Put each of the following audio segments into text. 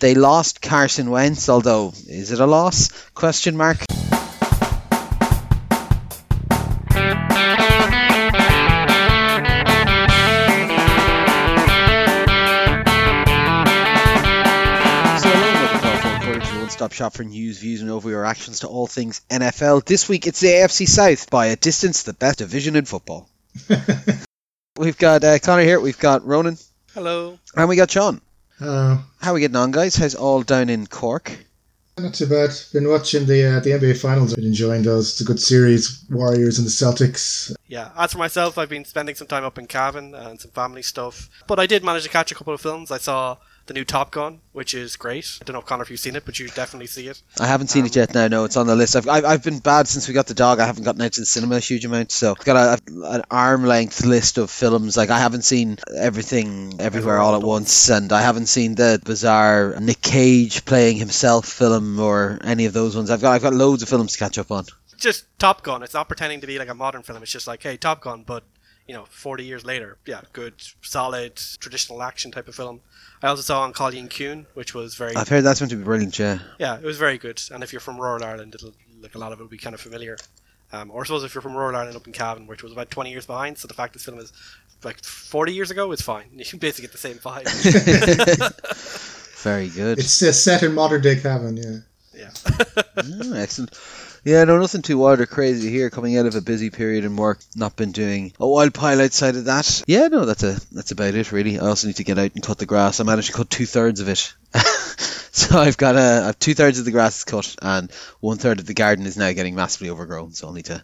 They lost Carson Wentz, although is it a loss? Question mark. So welcome to Alpha Court's one stop shop for news, views, and overview reactions to all things NFL. This week it's the AFC South by a distance, the best division in football. we've got uh, Connor here, we've got Ronan. Hello. And we got Sean. Hello. How are we getting on, guys? How's all down in Cork? Not too bad. Been watching the uh, the NBA finals. Been enjoying those. It's a good series. Warriors and the Celtics. Yeah. As for myself, I've been spending some time up in Cavan and some family stuff. But I did manage to catch a couple of films. I saw the new Top Gun, which is great. I don't know, Connor, if you've seen it, but you definitely see it. I haven't seen um, it yet. No, no, it's on the list. I've, I've, I've been bad since we got the dog. I haven't gotten out to the cinema a huge amount, so I've got a, an arm length list of films. Like I haven't seen everything everywhere all at once, and I haven't seen the bizarre Nick Cage playing himself film or any of those ones. I've got I've got loads of films to catch up on. Just Top Gun. It's not pretending to be like a modern film. It's just like, hey, Top Gun, but you know, 40 years later. Yeah, good, solid, traditional action type of film. I also saw An Cailín Ciúin, which was very. I've heard that's meant to be brilliant. Yeah. Yeah, it was very good. And if you're from rural Ireland, it'll like a lot of it will be kind of familiar. Um, or I suppose if you're from rural Ireland up in Cavan, which was about 20 years behind, so the fact this film is like 40 years ago is fine. You can basically get the same vibe. very good. It's uh, set in modern day Cavan, yeah. Yeah. oh, excellent. Yeah, no, nothing too wild or crazy here. Coming out of a busy period in work, not been doing a wild pile outside of that. Yeah, no, that's a that's about it really. I also need to get out and cut the grass. I managed to cut two thirds of it. so I've got a two thirds of the grass is cut and one third of the garden is now getting massively overgrown. So I'll need to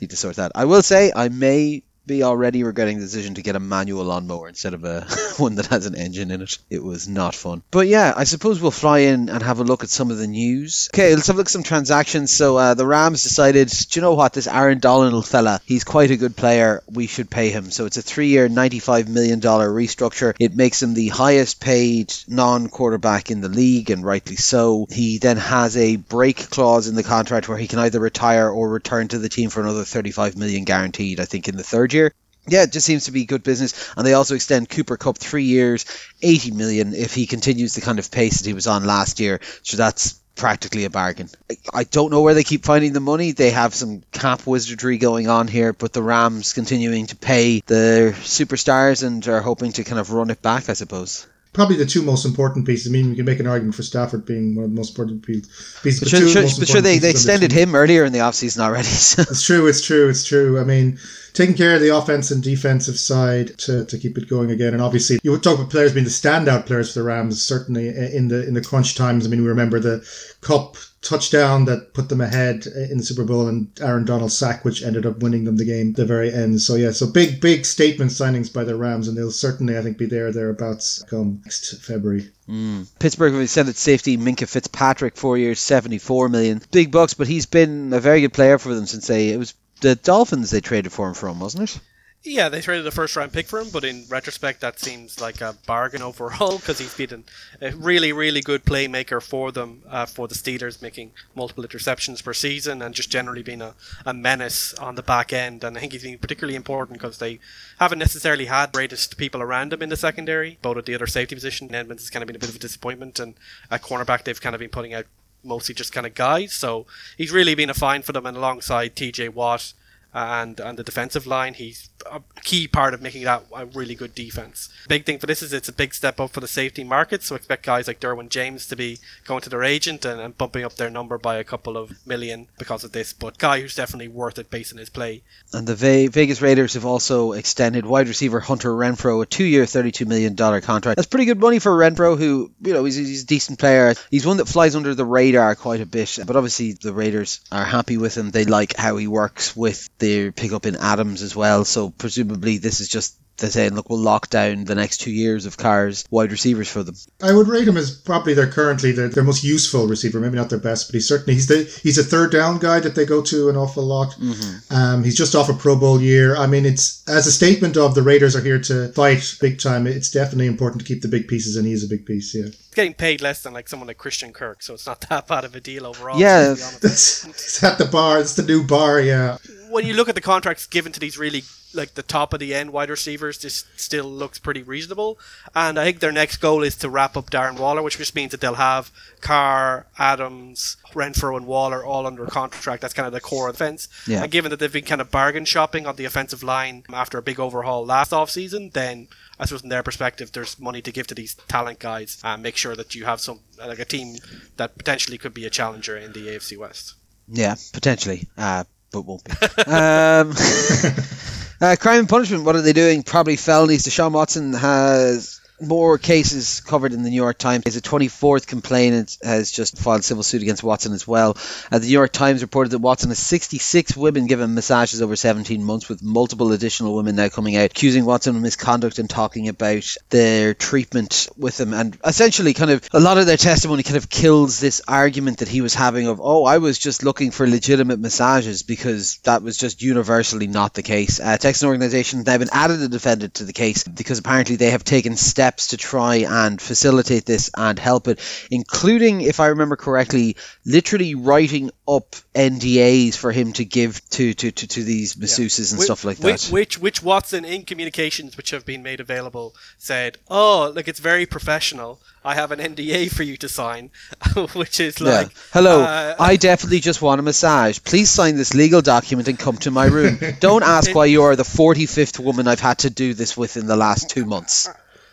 need to sort that. I will say I may be already regretting the decision to get a manual lawnmower instead of a one that has an engine in it. It was not fun. But yeah, I suppose we'll fly in and have a look at some of the news. Okay, let's have a look at some transactions. So uh, the Rams decided, do you know what? This Aaron Donald fella, he's quite a good player. We should pay him. So it's a three-year, $95 million restructure. It makes him the highest paid non-quarterback in the league, and rightly so. He then has a break clause in the contract where he can either retire or return to the team for another 35 million guaranteed, I think, in the third year year. Yeah, it just seems to be good business, and they also extend Cooper Kupp three years, eighty million if he continues the kind of pace that he was on last year. So that's practically a bargain. I don't know where they keep finding the money. They have some cap wizardry going on here, but the Rams continuing to pay the superstars and are hoping to kind of run it back, I suppose probably the two most important pieces. I mean, we can make an argument for Stafford being one of the most important pieces. But, sure, sure, but sure, they, they extended him earlier in the offseason already. So. It's true, it's true, it's true. I mean, taking care of the offense and defensive side to, to keep it going again. And obviously, you would talk about players being the standout players for the Rams, certainly in the in the crunch times. I mean, we remember the Kupp touchdown that put them ahead in the Super Bowl and Aaron Donald's sack, which ended up winning them the game at the very end. So yeah, so big, big statement signings by the Rams, and they'll certainly, I think, be there thereabouts come next February. Mm. Pittsburgh have extended safety Minkah Fitzpatrick four years, seventy-four million, big bucks, but he's been a very good player for them since they it was the Dolphins they traded for him from, wasn't it? Yeah, they traded a first round pick for him, but in retrospect, that seems like a bargain overall because he's been a really, really good playmaker for them, uh, for the Steelers, making multiple interceptions per season and just generally being a, a menace on the back end. And I think he's been particularly important because they haven't necessarily had greatest people around him in the secondary, both at the other safety position. Edmunds has kind of been a bit of a disappointment, and at cornerback, they've kind of been putting out mostly just kind of guys. So he's really been a find for them, and alongside TJ Watt and and the defensive line. He's a key part of making that a really good defense. Big thing for this is it's a big step up for the safety market. So expect guys like Derwin James to be going to their agent and, and bumping up their number by a couple of million because of this. But guy who's definitely worth it based on his play. And the Ve- Vegas Raiders have also extended wide receiver Hunter Renfrow a two-year, thirty-two million dollar contract. That's pretty good money for Renfrow, who you know he's, he's a decent player. He's one that flies under the radar quite a bit. But obviously the Raiders are happy with him. They like how he works with their pickup in Adams as well. So presumably this is just they're saying, look, we'll lock down the next two years of Carr's wide receivers for them. I would rate him as probably their currently their, their most useful receiver. Maybe not their best, but he's certainly he's the he's a third down guy that they go to an awful lot. Mm-hmm. Um, he's just off a Pro Bowl year. I mean, it's as a statement of the Raiders are here to fight big time. It's definitely important to keep the big pieces, and he's a big piece. Yeah, getting paid less than like someone like Christian Kirk, so it's not that bad of a deal overall. Yeah, it's at the bar. It's the new bar. Yeah when you look at the contracts given to these really like the top of the end wide receivers, this still looks pretty reasonable. And I think their next goal is to wrap up Darren Waller, which just means that they'll have Carr, Adams, Renfrow, and Waller all under contract. That's kind of the core of the. Yeah. And given that they've been kind of bargain shopping on the offensive line after a big overhaul last offseason, then I suppose in their perspective, there's money to give to these talent guys and make sure that you have some like a team that potentially could be a challenger in the AFC West. Yeah, potentially, uh, but won't be. um, uh, crime and punishment. What are they doing? Probably felonies. Deshaun Watson has more cases covered in the New York Times. A 24th complainant has just filed civil suit against Watson as well. Uh, the New York Times reported that Watson has 66 women given massages over 17 months, with multiple additional women now coming out accusing Watson of misconduct and talking about their treatment with him. And essentially, kind of a lot of their testimony kind of kills this argument that he was having of, oh, I was just looking for legitimate massages because that was just universally not the case. Uh, Texan organization now been added a defendant to the case because apparently they have taken steps to try and facilitate this and help it, including, if I remember correctly, literally writing up NDAs for him to give to to, to, to these masseuses and Whi- stuff like which, that. Which which Watson in communications which have been made available said, "Oh, like it's very professional. I have an NDA for you to sign," which is Yeah. like, Hello, uh, I definitely just want a massage. Please sign this legal document and come to my room. Don't ask why you are the 45th woman I've had to do this with in the last two months.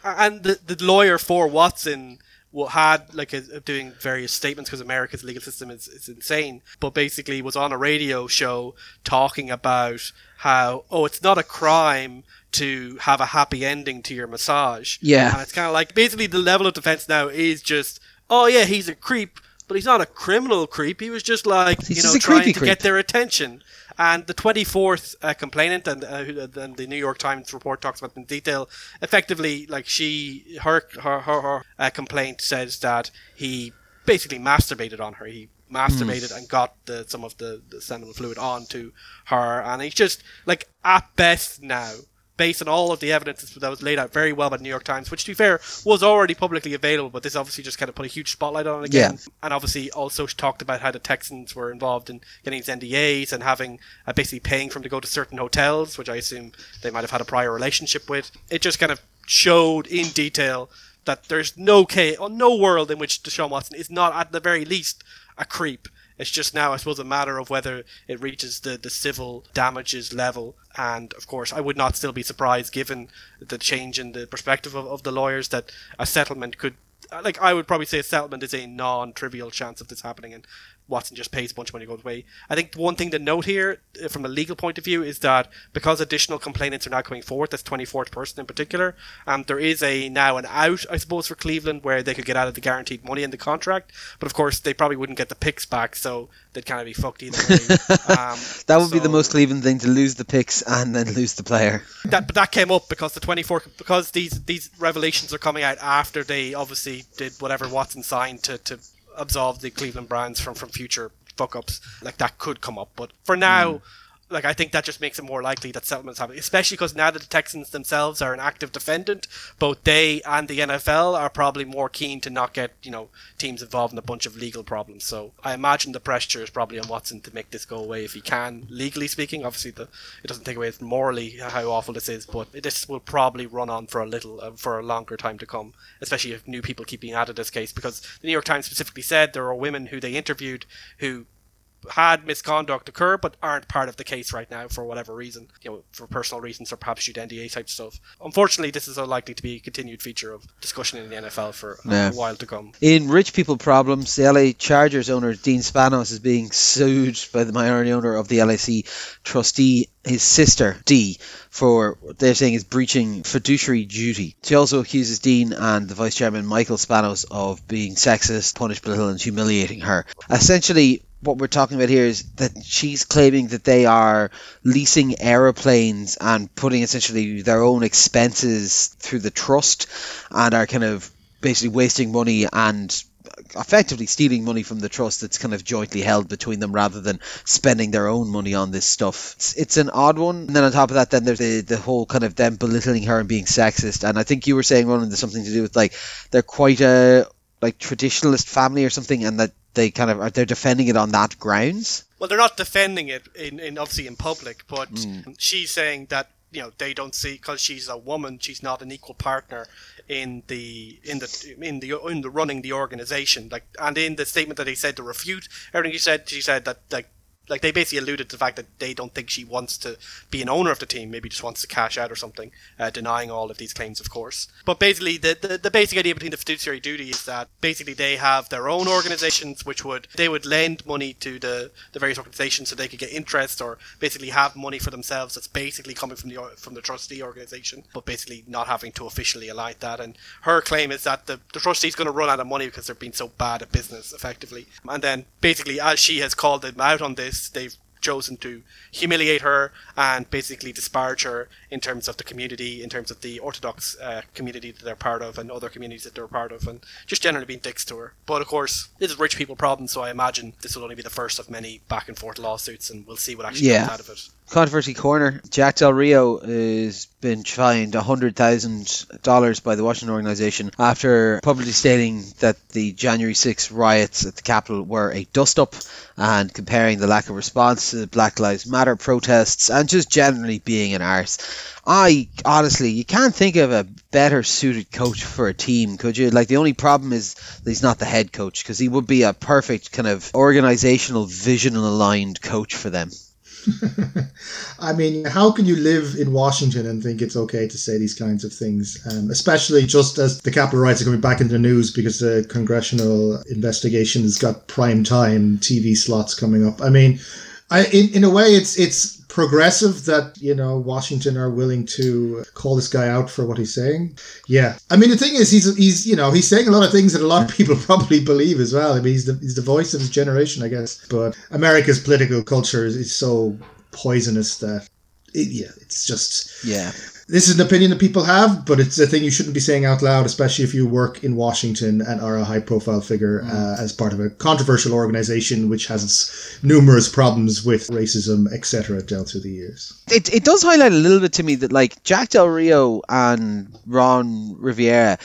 And the the lawyer for Watson had like a, doing various statements because America's legal system is, is insane. But basically, was on a radio show talking about how oh, it's not a crime to have a happy ending to your massage. Yeah. and it's kind of like basically the level of defense now is just oh yeah, he's a creep. But he's not a criminal creep. He was just like He's you know trying to creep. get their attention. And the 24th uh, complainant, and, uh, and the New York Times report talks about in detail, effectively, like she, her, her, her, her uh, complaint says that he basically masturbated on her. He masturbated and got the, some of the, the seminal fluid onto her, and he's just like at best now. Based on all of the evidence that was laid out very well by the New York Times, which to be fair was already publicly available, but this obviously just kind of put a huge spotlight on it again Yeah. and obviously also talked about how the Texans were involved in getting these NDAs and having uh, basically paying for him to go to certain hotels, which I assume they might have had a prior relationship with. It just kind of showed in detail that there's no case, no world in which Deshaun Watson is not at the very least a creep. It's just now, I suppose, a matter of whether it reaches the, the civil damages level. And of course, I would not still be surprised, given the change in the perspective of, of the lawyers, that a settlement could like I would probably say a settlement is a non-trivial chance of this happening, and Watson just pays a bunch of money goes away. I think one thing to note here, uh, from a legal point of view, is that because additional complainants are now coming forward, this 24th person in particular, um, there is a now an out, I suppose, for Cleveland where they could get out of the guaranteed money in the contract, but of course they probably wouldn't get the picks back, so they'd kind of be fucked either way. um, That would be the most Cleveland thing to lose the picks and then lose the player. that but that came up because the 24 because these these revelations are coming out after they obviously did whatever Watson signed to to absolve the Cleveland Browns from from future fuck ups like that could come up but for now hmm. Like I think that just makes it more likely that settlements happen especially because now that the Texans themselves are an active defendant both they and the NFL are probably more keen to not get you know teams involved in a bunch of legal problems. So I imagine the pressure is probably on Watson to make this go away if he can legally speaking. Obviously the it doesn't take away morally how awful this is but this will probably run on for a little uh, for a longer time to come especially if new people keep being added to this case because the New York Times specifically said there are women who they interviewed who had misconduct occur but aren't part of the case right now for whatever reason, you know, for personal reasons or perhaps due to NDA type stuff. Unfortunately, this is unlikely to be a continued feature of discussion in the NFL for a while to come. In rich people problems, the LA Chargers owner Dean Spanos is being sued by the minority owner of the LAC trustee, his sister Dee, for what they're saying is breaching fiduciary duty. She also accuses Dean and the vice chairman Michael Spanos of being sexist, punish, belittle, and humiliating her. Essentially. What we're talking about here is that she's claiming that they are leasing aeroplanes and putting essentially their own expenses through the trust and are kind of basically wasting money and effectively stealing money from the trust that's kind of jointly held between them rather than spending their own money on this stuff. It's, it's an odd one. And then on top of that, then there's the, the whole kind of them belittling her and being sexist. And I think you were saying, Ronan, there's something to do with like they're quite a like traditionalist family or something, and that they kind of are they're defending it on that grounds. Well, they're not defending it in, in obviously in public, but hmm. she's saying that you know they don't see because she's a woman, she's not an equal partner in the in the in the in the running the organization. Like, and in the statement that he said to refute everything he said, she said that like like they basically alluded to the fact that they don't think she wants to be an owner of the team, maybe just wants to cash out or something, uh, denying all of these claims, of course. But basically, the, the the basic idea between the fiduciary duty is that basically they have their own organizations, which would they would lend money to the the various organizations so they could get interest or basically have money for themselves that's basically coming from the from the trustee organization, but basically not having to officially align that. And her claim is that the the trustee's going to run out of money because they're being so bad at business, effectively. And then basically, as she has called them out on this, they've chosen to humiliate her and basically disparage her in terms of the community, in terms of the Orthodox uh, community that they're part of and other communities that they're part of, and just generally being dicks to her. But of course, this is rich people problem, so I imagine this will only be the first of many back and forth lawsuits, and we'll see what actually Yeah. comes out of it. Controversy corner. Jack Del Rio has been fined hundred thousand dollars by the Washington organization after publicly stating that the January 6 riots at the Capitol were a dust-up and comparing the lack of response to the Black Lives Matter protests and just generally being an arse. I honestly, you can't think of a better suited coach for a team, could you? Like the only problem is he's not the head coach because he would be a perfect kind of organizational vision aligned coach for them. I mean, how can you live in Washington and think it's okay to say these kinds of things? Um, especially just as the Capitol riots are coming back into the news because the congressional investigation has got prime time TV slots coming up. I mean, I in, in a way, it's it's progressive that you know Washington are willing to call this guy out for what he's saying. Yeah, I mean the thing is he's he's you know he's saying a lot of things that a lot of people probably believe as well. I mean he's the he's the voice of his generation, I guess. But America's political culture is, is so poisonous that it, yeah, it's just Yeah. This is an opinion that people have, but it's a thing you shouldn't be saying out loud, especially if you work in Washington and are a high profile figure uh, as part of a controversial organization which has its numerous problems with racism, etc., dealt through the years. it, it does highlight a little bit to me that like Jack Del Rio and Ron Rivera,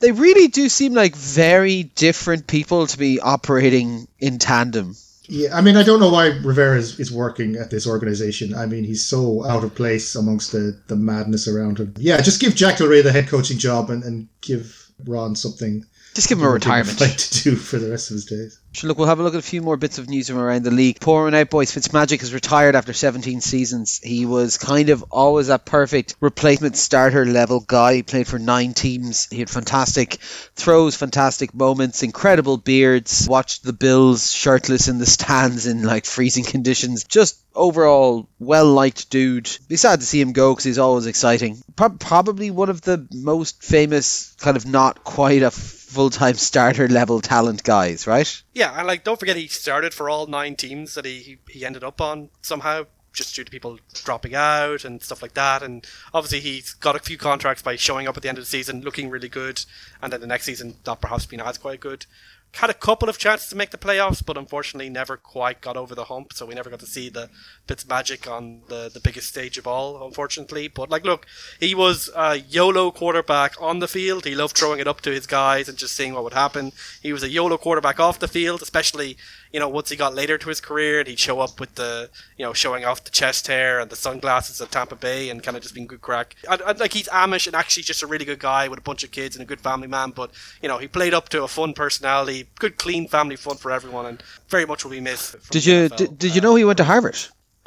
they really do seem like very different people to be operating in tandem. Yeah, I mean, I don't know why Rivera is, is working at this organization. I mean, he's so out of place amongst the, the madness around him. Yeah, just give Jack Del Rio the head coaching job and, and give Ron something Just give him a retirement. like to do for the rest of his days. Sure, look, we'll have a look at a few more bits of news from around the league. Pouring out, boys. Fitzmagic has retired after 17 seasons. He was kind of always a perfect replacement starter level guy. He played for nine teams. He had fantastic throws, fantastic moments, incredible beards. Watched the Bills shirtless in the stands in like freezing conditions. Just overall well liked dude. Be sad to see him go because he's always exciting. Pro- probably one of the most famous, kind of not quite a full time starter level talent guys, right? Yeah, and like don't forget he started for all nine teams that he he ended up on somehow just due to people dropping out and stuff like that and obviously he's got a few contracts by showing up at the end of the season looking really good and then the next season not perhaps being as quite good had a couple of chances to make the playoffs but unfortunately never quite got over the hump so we never got to see the Fitz magic on the, the biggest stage of all unfortunately but like look he was a YOLO quarterback on the field he loved throwing it up to his guys and just seeing what would happen he was a YOLO quarterback off the field especially you know, once he got later to his career, and he'd show up with the, you know, showing off the chest hair and the sunglasses at Tampa Bay, and kind of just being good crack. And, and, like he's Amish and actually just a really good guy with a bunch of kids and a good family man. But you know, he played up to a fun personality, good, clean family fun for everyone, and very much will be missed. Did you did, did you know he went to Harvard?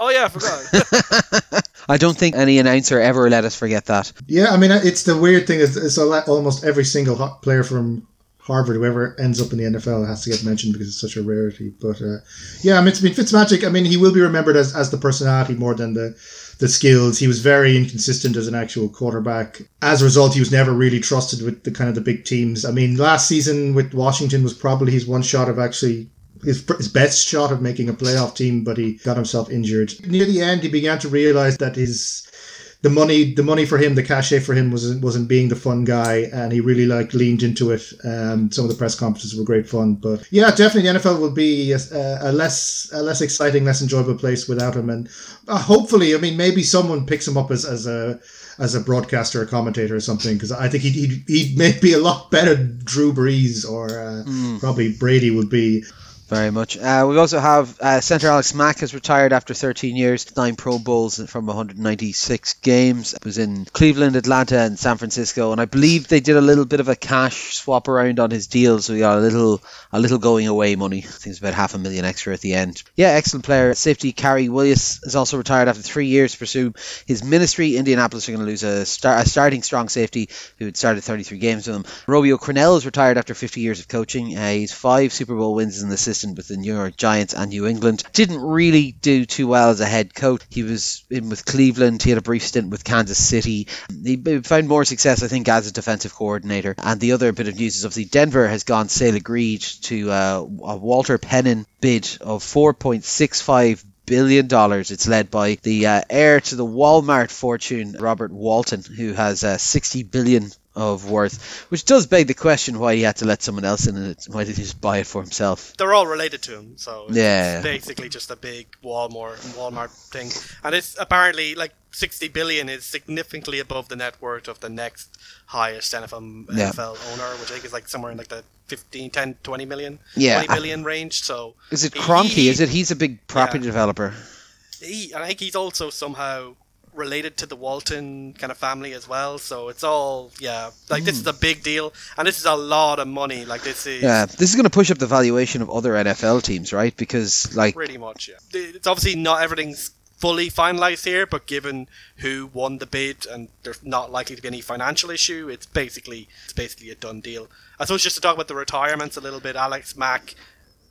Oh yeah, I forgot. I don't think any announcer ever let us forget that. Yeah, I mean, it's the weird thing is, is almost every single hot player from Harvard, whoever ends up in the NFL, has to get mentioned because it's such a rarity. But uh, yeah, I mean, it's been Fitzmagic. I mean, he will be remembered as, as the personality more than the the skills. He was very inconsistent as an actual quarterback. As a result, he was never really trusted with the kind of the big teams. I mean, last season with Washington was probably his one shot of actually his, his best shot of making a playoff team, but he got himself injured. Near the end, he began to realize that his the money the money for him the cachet for him wasn't wasn't being the fun guy and he really like leaned into it um, some of the press conferences were great fun but yeah definitely the NFL will be a, a less a less exciting less enjoyable place without him and uh, hopefully I mean maybe someone picks him up as, as a as a broadcaster or commentator or something because I think he'd, he'd, he'd maybe be a lot better Drew Brees or uh, mm. probably Brady would be. Very much. Uh, we also have uh, centre Alex Mack has retired after 13 years, nine Pro Bowls from 196 games. It was in Cleveland, Atlanta, and San Francisco, and I believe they did a little bit of a cash swap around on his deal, so he got a little a little going away money. I think it's about half a million extra at the end. Yeah, excellent player. Safety Khari Willis has also retired after three years to pursue his ministry. Indianapolis are going to lose a, star- a starting strong safety who had started 33 games with them. Romeo Crennel has retired after 50 years of coaching. Uh, he's five Super Bowl wins in the an with the New York Giants and New England. Didn't really do too well as a head coach. He was in with Cleveland. He had a brief stint with Kansas City. He found more success, I think, as a defensive coordinator. And the other bit of news is obviously Denver has gone sale agreed to uh, a Walton-Penner bid of 4.65 billion dollars. It's led by the uh, heir to the Walmart fortune, Robert Walton, who has uh, 60 billion of worth, which does beg the question why he had to let someone else in it. Why did he just buy it for himself? They're all related to him, so it's yeah, basically just a big Walmart Walmart thing. And it's apparently like 60 billion is significantly above the net worth of the next highest NFL, yeah. NFL owner, which I think is like somewhere in like the 15, 10, 20 million, yeah. 20 billion range. So is it? He, is it he's a big property yeah. developer? He, I think he's also somehow related to the Walton kind of family as well. So it's all yeah, like mm. this is a big deal, and this is a lot of money. Like this is yeah, this is going to push up the valuation of other NFL teams, right? Because like pretty much yeah, it's obviously not everything's fully finalized here, but given who won the bid and there's not likely to be any financial issue, it's basically it's basically a done deal. I suppose just to talk about the retirements a little bit, Alex Mack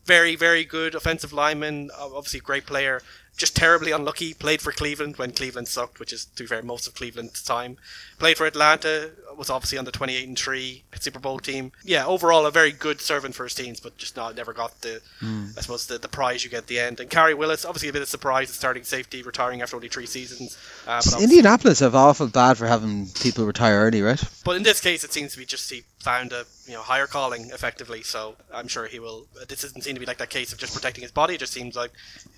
very, very good offensive lineman, obviously great player just terribly unlucky. Played for Cleveland when Cleveland sucked, which is to be fair most of Cleveland's time. Played for Atlanta, was obviously on the 28 and 3 Super Bowl team. Yeah, overall a very good servant for his teams, but just not never got the mm. I suppose the, the prize you get at the end. And Khari Willis, obviously a bit of surprise at starting safety, retiring after only three seasons. Uh, Indianapolis have awful bad for having people retire early, right? But in this case, it seems to be just he found a you know higher calling effectively. So I'm sure he will. This doesn't seem to be like that case of just protecting his body. It just seems like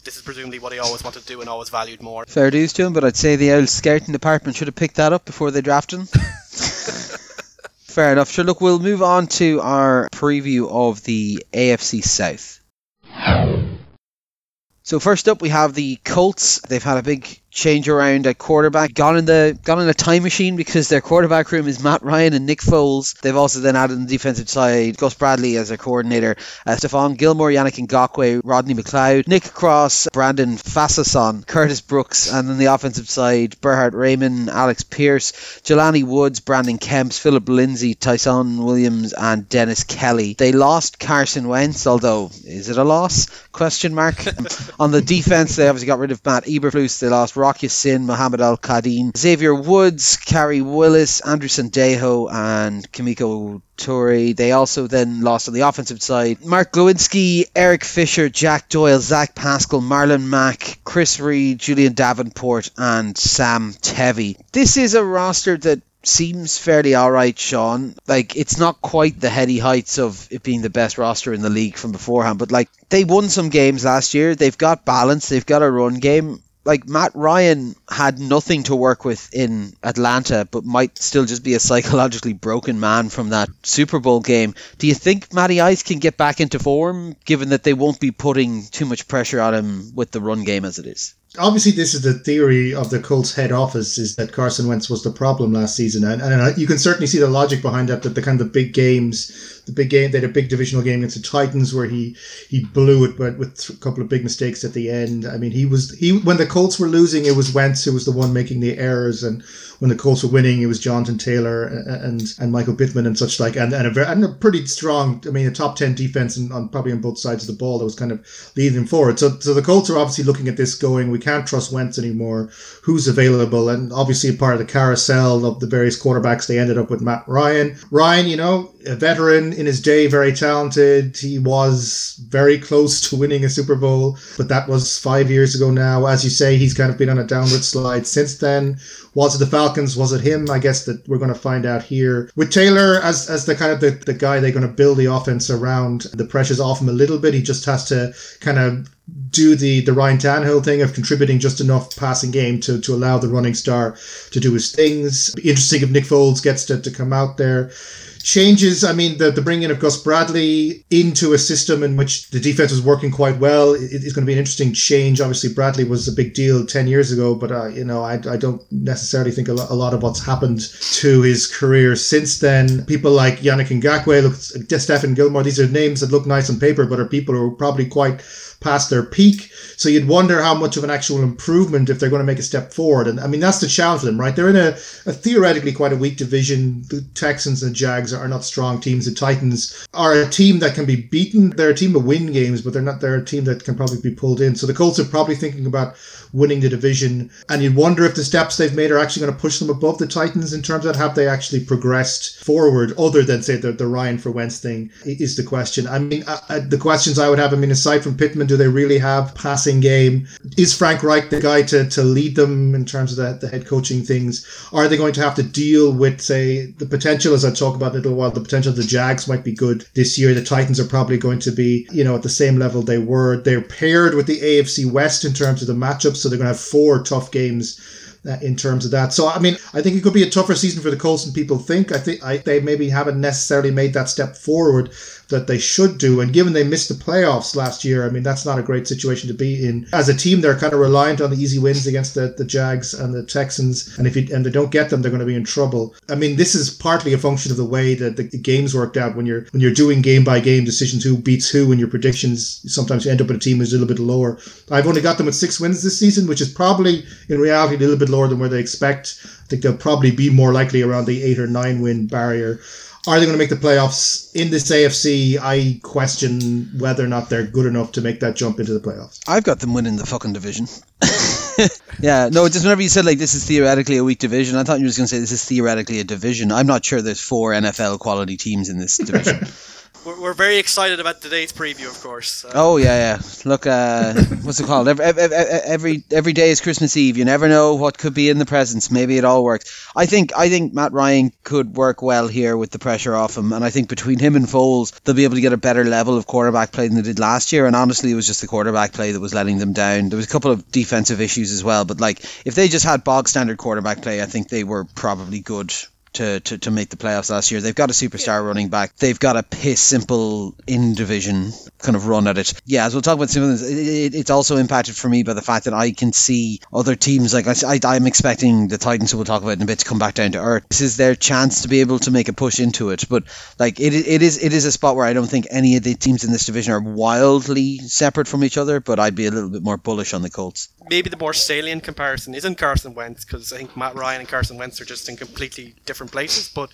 this is presumably what he always wanted to do and always valued more. Fair dues to him, but I'd say the old scouting department should have picked that up before they drafted him. Fair enough. Sure, look, we'll move on to our preview of the AFC South. So first up, we have the Colts. They've had a big change around at quarterback. Gone in the gone in a time machine because their quarterback room is Matt Ryan and Nick Foles. They've also then added on the defensive side Gus Bradley as a coordinator, uh, Stephon Gilmore, Yannick Ngakoue, Rodney McLeod, Nick Cross, Brandon Facyson, Curtis Brooks, and then the offensive side Bernhard Raimann, Alec Pierce, Jelani Woods, Brandon Kemps, Philip Lindsay, Ty'Son Williams, and Dennis Kelly. They lost Carson Wentz, although is it a loss? Question mark. on the defense, they obviously got rid of Matt Eberflus. They lost Rock Ya-Sin, Mohamed Al-Quadin, Xavier Woods, Khari Willis, Andrew Sendejo, and Kemoko Turay. They also then lost on the offensive side Mark Glowinski, Eric Fisher, Jack Doyle, Zach Pascal, Marlon Mack, Chris Reed, Julian Davenport, and Sam Tevi. This is a roster that seems fairly alright, Sean. Like it's not quite the heady heights of it being the best roster in the league from beforehand, but like they won some games last year. They've got balance. They've got a run game like Matt Ryan had nothing to work with in Atlanta, but might still just be a psychologically broken man from that Super Bowl game. Do you think Matty Ice can get back into form, given that they won't be putting too much pressure on him with the run game as it is? obviously this is the theory of the Colts head office is that Carson Wentz was the problem last season, and, and uh, you can certainly see the logic behind that. That the kind of big games, the big game, they had a big divisional game against the Titans where he he blew it, but with a couple of big mistakes at the end. I mean, he was he when the Colts were losing, it was Wentz who was the one making the errors, and when the Colts were winning, it was Jonathan Taylor and and Michael Pittman and such like, and and a, very, and a pretty strong, I mean, a top ten defense and on probably on both sides of the ball that was kind of leading them forward. So so the Colts are obviously looking at this going, we can't trust Wentz anymore. Who's available? And obviously, part of the carousel of the various quarterbacks, they ended up with Matt Ryan. Ryan, you know, a veteran in his day, very talented. He was very close to winning a Super Bowl, but that was five years ago now. As you say, he's kind of been on a downward slide since then. Was it the Falcons? Was it him? I guess that we're going to find out here. With Taylor as, as the kind of the, the guy they're going to build the offense around, the pressure's off him a little bit. He just has to kind of do the, the Ryan Tannehill thing of contributing just enough passing game to, to allow the running star to do his things. Interesting if Nick Foles gets to, to come out there changes. I mean, the, the bringing of Gus Bradley into a system in which the defense was working quite well it, is going to be an interesting change. Obviously, Bradley was a big deal 10 years ago, but, uh, you know, I, I don't necessarily think a lot, a lot of what's happened to his career since then. People like Yannick Ngakoue, look, Stephon Gilmore, these are names that look nice on paper, but are people who are probably quite past their peak. So you'd wonder how much of an actual improvement if they're going to make a step forward. And I mean, that's the challenge for them, right? They're in a, a theoretically quite a weak division. The Texans and the Jags are not strong teams. The Titans are a team that can be beaten. They're a team that win games, but they're not. They're a team that can probably be pulled in. So the Colts are probably thinking about winning the division. And you'd wonder if the steps they've made are actually going to push them above the Titans in terms of have they actually progressed forward, other than say the, the Ryan for Wentz thing is the question. I mean, uh, uh, the questions I would have. I mean, aside from Pittman, do they really have passing game? Is Frank Reich the guy to, to lead them in terms of the, the head coaching things? Are they going to have to deal with, say, the potential, as I talk about in a little while, the potential of the Jags might be good this year. The Titans are probably going to be, you know, at the same level they were. They're paired with the AFC West in terms of the matchups, so they're going to have four tough games uh, in terms of that. So I mean, I think it could be a tougher season for the Colts than people think. I think I, they maybe haven't necessarily made that step forward that they should do. And given they missed the playoffs last year, I mean, that's not a great situation to be in. As a team, they're kind of reliant on the easy wins against the, the Jags and the Texans. And if you, and they don't get them, they're going to be in trouble. I mean, this is partly a function of the way that the games worked out when you're when you're doing game by game decisions who beats who and your predictions. Sometimes you end up with a team who's a little bit lower. I've only got them with six wins this season, which is probably in reality a little bit lower than where they expect. I think they'll probably be more likely around the eight or nine win barrier. Are they going to make the playoffs in this AFC? I question whether or not they're good enough to make that jump into the playoffs. I've got them winning the fucking division. yeah, no, just whenever you said like this is theoretically a weak division, I thought you were just going to say this is theoretically a division. I'm not sure there's four NFL quality teams in this division. We're, we're very excited about today's preview, of course. Oh yeah, yeah. Look, uh, what's it called? Every, every, every every day is Christmas Eve. You never know what could be in the presents. Maybe it all works. I think I think Matt Ryan could work well here with the pressure off him, and I think between him and Foles, they'll be able to get a better level of quarterback play than they did last year. And honestly, it was just the quarterback play that was letting them down. There was a couple of defensive issues as well, but like if they just had bog standard quarterback play, I think they were probably good to, to, to make the playoffs last year. They've got a superstar yeah. running back. They've got a piss simple in division kind of run at it. Yeah, as we'll talk about some of this, it, it, it's also impacted for me by the fact that I can see other teams like I, I, am expecting the Titans, who we'll talk about in a bit, to come back down to earth. This is their chance to be able to make a push into it. But like it, it is it is a spot where I don't think any of the teams in this division are wildly separate from each other. But I'd be a little bit more bullish on the Colts. Maybe the more salient comparison isn't Carson Wentz because I think Matt Ryan and Carson Wentz are just in completely different places. But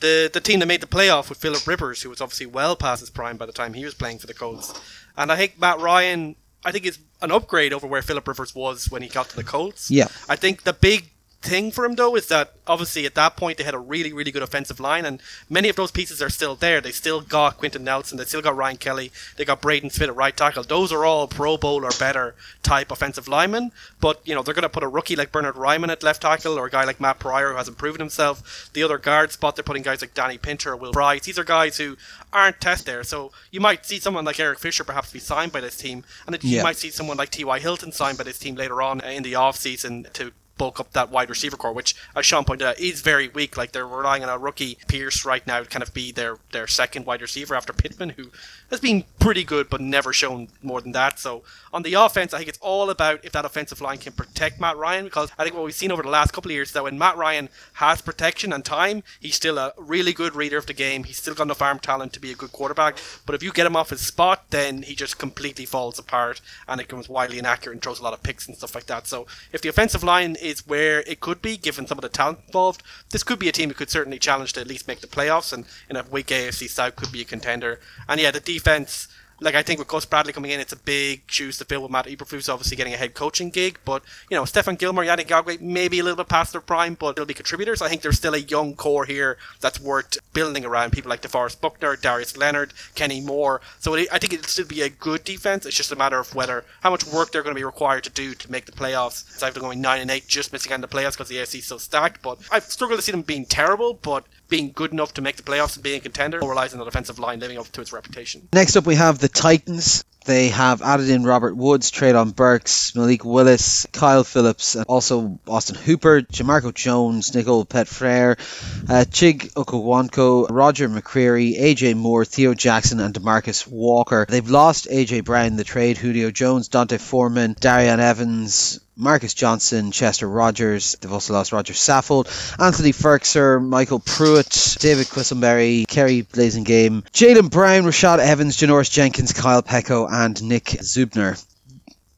the the team that made the playoff with Philip Rivers, who was obviously well past his prime by the time he was playing for the Colts, and I think Matt Ryan, I think is an upgrade over where Philip Rivers was when he got to the Colts. Yeah, I think the big thing for him though is that obviously at that point they had a really really good offensive line and many of those pieces are still there they still got Quenton Nelson they still got Ryan Kelly they got Braden Smith at right tackle those are all pro bowl or better type offensive linemen but you know they're going to put a rookie like Bernhard Raimann at left tackle or a guy like Matt Pryor who hasn't proven himself the other guard spot they're putting guys like Danny Pinter or Will Brice these are guys who aren't test there so you might see someone like Eric Fisher perhaps be signed by this team and yeah. you might see someone like T.Y. Hilton signed by this team later on in the offseason to bulk up that wide receiver core, which, as Sean pointed out, is very weak. Like they're relying on a rookie Pierce right now to kind of be their their second wide receiver after Pittman, who has been pretty good but never shown more than that. So on the offense, I think it's all about if that offensive line can protect Matt Ryan because I think what we've seen over the last couple of years is that when Matt Ryan has protection and time, he's still a really good reader of the game. He's still got enough arm talent to be a good quarterback. But if you get him off his spot, then he just completely falls apart and it becomes wildly inaccurate and throws a lot of picks and stuff like that. So if the offensive line is where it could be, given some of the talent involved, this could be a team who could certainly challenge to at least make the playoffs and in a weak AFC South could be a contender. And yeah, the defense like I think with Gus Bradley coming in, it's a big shoes to fill with Matt Eberflus obviously getting a head coaching gig. But you know, Stephon Gilmore, Yannick Ngakoue, maybe a little bit past their prime, but they'll be contributors. I think there's still a young core here that's worth building around. People like DeForest Buckner, Darius Leonard, Kenny Moore. So it, I think it'll still be a good defense. It's just a matter of whether how much work they're going to be required to do to make the playoffs. Instead of going nine and eight, just missing out on the playoffs because the AFC is so stacked. But I've struggled to see them being terrible, but being good enough to make the playoffs and being a contender relies on the defensive line living up to its reputation. Next up, we have the Titans. They have added in Robert Woods, Treylon Burks, Malik Willis, Kyle Phillips, and also Austin Hooper, Jamarco Jones, Nicole Petit-Frere, uh, Chig Okonkwo, Roger McCreary, AJ Moore, Theo Jackson, and Demarcus Walker. They've lost AJ Brown the trade, Julio Jones, D'Onta Foreman, Darian Evans, Marcus Johnson, Chester Rogers. They've also lost Roger Saffold, Anthony Firkser, Michael Pruitt, David Quessenberry, Kerry Blasingame, Jalen Brown, Rashad Evans, Janoris Jenkins, Kyle Peko, and Nick Zubner.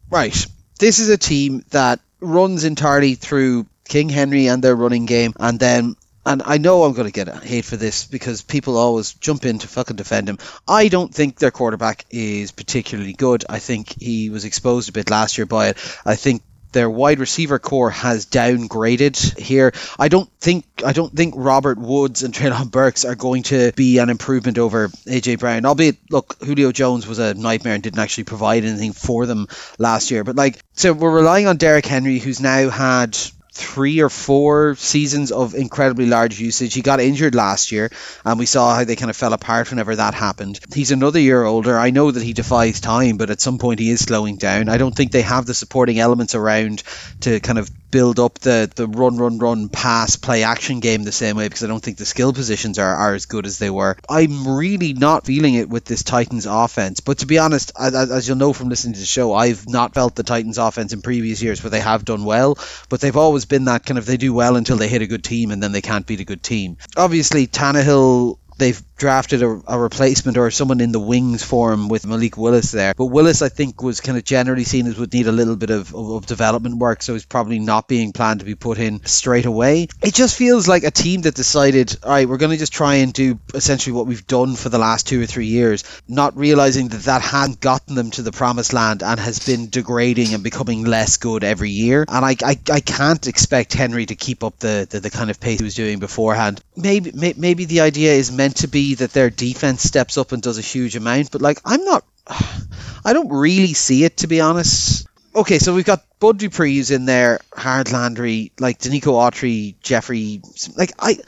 Right. This is a team that runs entirely through King Henry and their running game, and then and I know I'm going to get hate for this because people always jump in to fucking defend him. I don't think their quarterback is particularly good. I think he was exposed a bit last year by it. I think their wide receiver core has downgraded here. I don't think I don't think Robert Woods and Treylon Burks are going to be an improvement over AJ Brown. Albeit, look, Julio Jones was a nightmare and didn't actually provide anything for them last year. But like, so we're relying on Derrick Henry, who's now had three or four seasons of incredibly large usage. He got injured last year, and we saw how they kind of fell apart whenever that happened. He's another year older. I know that he defies time, but at some point he is slowing down. I don't think they have the supporting elements around to kind of build up the, the run, run, run, pass, play action game the same way because I don't think the skill positions are, are as good as they were. I'm really not feeling it with this Titans offense. But to be honest, as, as you'll know from listening to the show, I've not felt the Titans offense in previous years where they have done well, but they've always been that kind of they do well until they hit a good team and then they can't beat a good team. Obviously, Tannehill they've drafted a, a, replacement or someone in the wings for him with Malik Willis there. But Willis, I think, was kind of generally seen as would need a little bit of, of, of, development work, so he's probably not being planned to be put in straight away. It just feels like a team that decided, all right, we're going to just try and do essentially what we've done for the last two or three years, not realizing that that hasn't gotten them to the promised land and has been degrading and becoming less good every year. And I, I, I can't expect Henry to keep up the, the, the kind of pace he was doing beforehand. Maybe, maybe the idea is meant to be that their defense steps up and does a huge amount, but like I'm not I don't really see it to be honest. Okay, so we've got Bud Dupree's in there, Harold Landry, like Denico Autry, Jeffrey. Like I,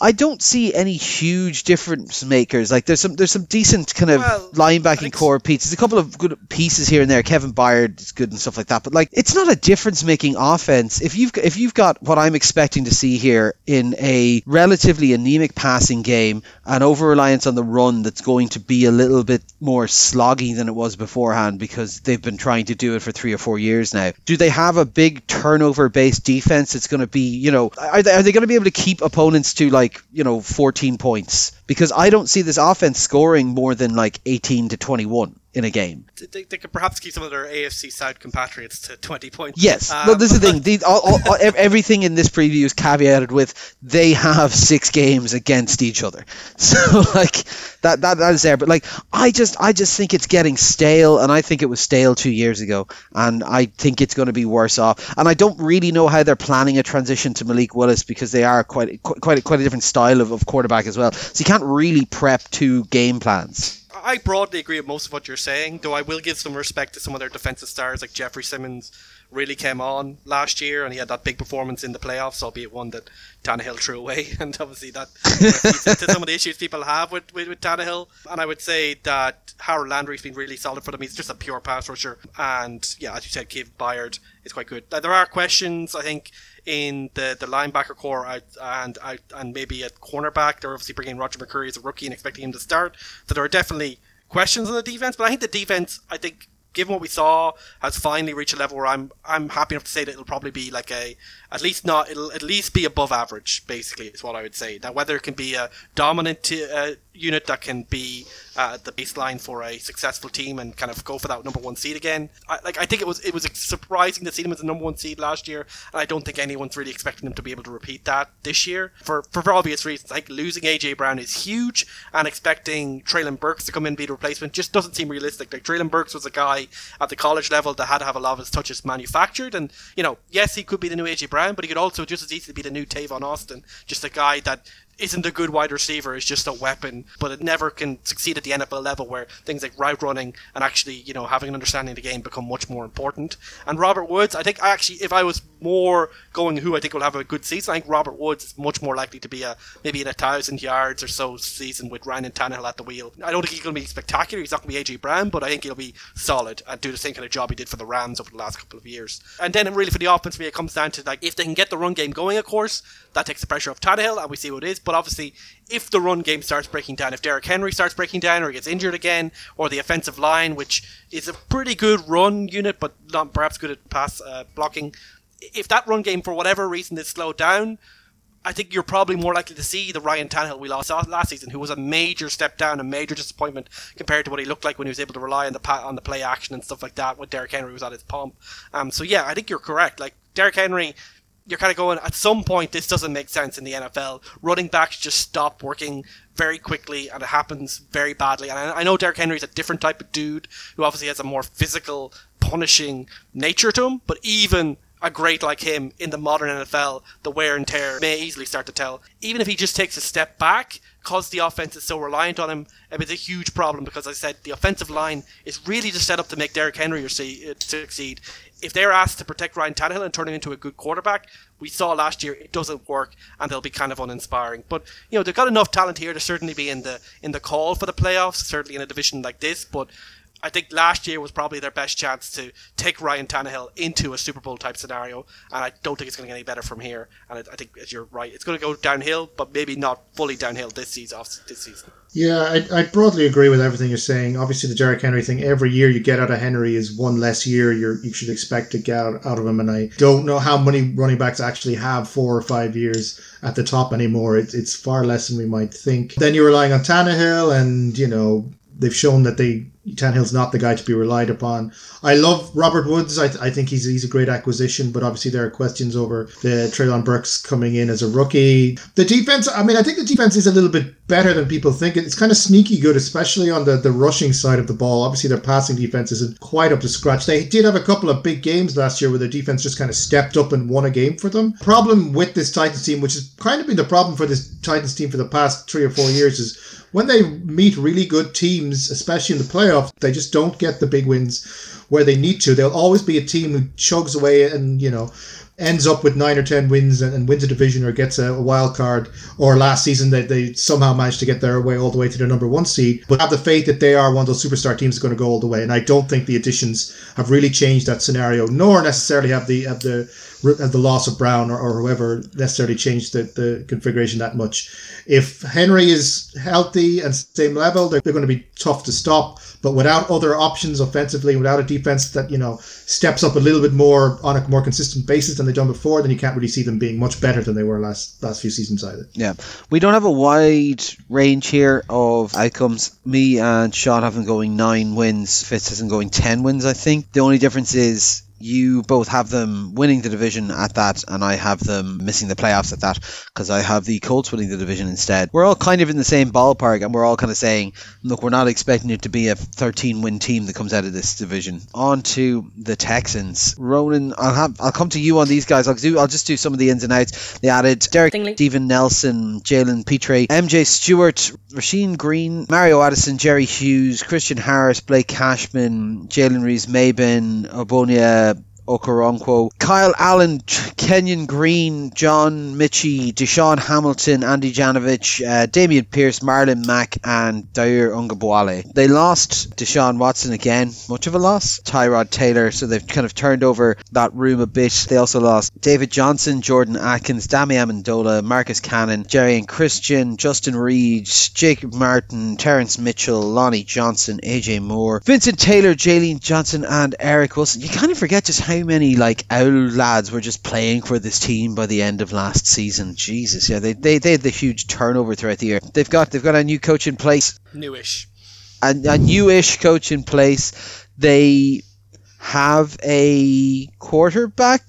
I don't see any huge difference makers. Like there's some there's some decent kind of well, linebacking core pieces. A couple of good pieces here and there. Kevin Byard is good and stuff like that. But like it's not a difference making offense. If you've if you've got what I'm expecting to see here in a relatively anemic passing game, an over reliance on the run that's going to be a little bit more sloggy than it was beforehand because they've been trying to do it for three or four years now. Do they have a big turnover based defense that's going to be, you know, are they, are they going to be able to keep opponents to like, you know, 14 points? Because I don't see this offense scoring more than like 18 to 21 in a game. They, they could perhaps keep some of their AFC South compatriots to 20 points. Yes. Um, well, this is the thing. The, all, all, all, everything in this preview is caveated with they have six games against each other. So, like, that, that, that is there. But, like, I just, I just think it's getting stale, and I think it was stale two years ago, and I think it's going to be worse off. And I don't really know how they're planning a transition to Malik Willis because they are quite, quite, quite a different style of, of quarterback as well. So, you can't really prep two game plans. I broadly agree with most of what you're saying, though I will give some respect to some of their defensive stars like Jeffrey Simmons really came on last year and he had that big performance in the playoffs, albeit one that Tannehill threw away. And obviously that to some of the issues people have with, with, with Tannehill. And I would say that Harold Landry's been really solid for them. He's just a pure pass rusher. And yeah, as you said, Kevin Byard is quite good. There are questions, I think, in the, the linebacker core and and maybe at cornerback. They're obviously bringing Roger McCreary as a rookie and expecting him to start. So there are definitely questions on the defense, but I think the defense, I think, given what we saw, has finally reached a level where I'm I'm happy enough to say that it'll probably be like a at least not it'll at least be above average. Basically, is what I would say. Now, whether it can be a dominant uh, unit that can be uh, the baseline for a successful team and kind of go for that number one seed again. I, like I think it was it was surprising to see them as the number one seed last year, and I don't think anyone's really expecting them to be able to repeat that this year for for obvious reasons. Like losing AJ Brown is huge, and expecting Treylon Burks to come in and be the replacement just doesn't seem realistic. Like Treylon Burks was a guy at the college level that had to have a lot of his touches manufactured, and you know, yes, he could be the new AJ Brown, but he could also just as easily be the new Tavon Austin, just a guy that isn't a good wide receiver, is just a weapon, but it never can succeed at the NFL level where things like route running and actually, you know, having an understanding of the game become much more important. And Robert Woods, I think actually, if I was more going who I think will have a good season, I think Robert Woods is much more likely to be a maybe in a thousand yards or so season with Ryan and Tannehill at the wheel. I don't think he's going to be spectacular. He's not going to be AJ Brown, but I think he'll be solid and do the same kind of job he did for the Rams over the last couple of years. And then really for the offense, it comes down to like if they can get the run game going, of course, that takes the pressure off Tannehill, and we see what it is. But obviously, if the run game starts breaking down, if Derrick Henry starts breaking down or he gets injured again, or the offensive line, which is a pretty good run unit but not perhaps good at pass uh, blocking, if that run game for whatever reason is slowed down, I think you're probably more likely to see the Ryan Tannehill we lost last season, who was a major step down, a major disappointment compared to what he looked like when he was able to rely on the on the play action and stuff like that when Derrick Henry was at his pump. Um, so yeah, I think you're correct. Like Derrick Henry, you're kind of going at some point this doesn't make sense in the NFL. Running backs just stop working very quickly, and it happens very badly. And I, I know Derrick Henry's a different type of dude who obviously has a more physical, punishing nature to him, but even a great like him in the modern NFL, the wear and tear may easily start to tell. Even if he just takes a step back, because the offense is so reliant on him, it's a huge problem because, I said, the offensive line is really just set up to make Derrick Henry uh, succeed. If they're asked to protect Ryan Tannehill and turn him into a good quarterback, we saw last year it doesn't work and they'll be kind of uninspiring. But you know they've got enough talent here to certainly be in the in the call for the playoffs, certainly in a division like this. But I think last year was probably their best chance to take Ryan Tannehill into a Super Bowl type scenario, and I don't think it's going to get any better from here. And I, I think, as you're right, it's going to go downhill, but maybe not fully downhill this season. This season. Yeah, I, I broadly agree with everything you're saying. Obviously, the Derrick Henry thing, every year you get out of Henry is one less year you you should expect to get out, out of him. And I don't know how many running backs actually have four or five years at the top anymore. It, it's far less than we might think. Then you're relying on Tannehill, and, you know, they've shown that they Tannehill's not the guy to be relied upon. I love Robert Woods. I, th- I think he's he's a great acquisition, but obviously there are questions over the Treylon Burks coming in as a rookie. The defense, I mean, I think the defense is a little bit better than people think. It's kind of sneaky good, especially on the, the rushing side of the ball. Obviously, their passing defense isn't quite up to scratch. They did have a couple of big games last year where their defense just kind of stepped up and won a game for them. Problem with this Titans team, which has kind of been the problem for this Titans team for the past three or four years, is when they meet really good teams, especially in the playoffs, they just don't get the big wins where they need to. There'll always be a team who chugs away and, you know, ends up with nine or ten wins and, and wins a division or gets a, a, wild card, or last season they, they somehow managed to get their way all the way to the number one seed, but have the faith that they are one of those superstar teams going to go all the way. And I don't think the additions have really changed that scenario, nor necessarily have the have the have the loss of Brown or, or whoever necessarily changed the, the configuration that much. If Henry is healthy and same level, they're, they're going to be tough to stop. But without other options offensively, without a defense that you know steps up a little bit more on a more consistent basis than they've done before, then you can't really see them being much better than they were last last few seasons either. Yeah, we don't have a wide range here of outcomes. Me and Sean have them going nine wins. Fitz has them going ten wins. I think the only difference is you both have them winning the division at that, and I have them missing the playoffs at that because I have the Colts winning the division instead. We're all kind of in the same ballpark, and we're all kind of saying, look, we're not expecting it to be a 13 win team that comes out of this division. On to the Texans. Ronan, I'll have I'll come to you on these guys. I'll do I'll just do some of the ins and outs. They added Derek, Steven Nelson, Jalen Pitre, MJ Stewart, Rasheem Green, Mario Addison, Jerry Hughes, Christian Harris, Blake Cashman, Jalen Reeves Maybin, Ogbonnia Okoronkwo, Kyle Allen, Kenyon Green, John Metchie, Deshaun Hamilton, Andy Janovich, uh, Dameon Pierce, Marlon Mack, and Dare Ogunbowale. They lost Deshaun Watson again, much of a loss. Tyrod Taylor, so they've kind of turned over that room a bit. They also lost David Johnson, Jordan Akins, Danny Amendola, Marcus Cannon, Jerry and Christian, Justin Reid, Jacob Martin, Terrence Mitchell, Lonnie Johnson, AJ Moore, Vincent Taylor, Jaylene Johnson, and Eric Wilson. You kind of forget just how how many like owl lads were just playing for this team by the end of last season. Jesus, yeah, they, they, they had the huge turnover throughout the year. They've got they've got a new coach in place. Newish. A, a newish coach in place. They have a quarterback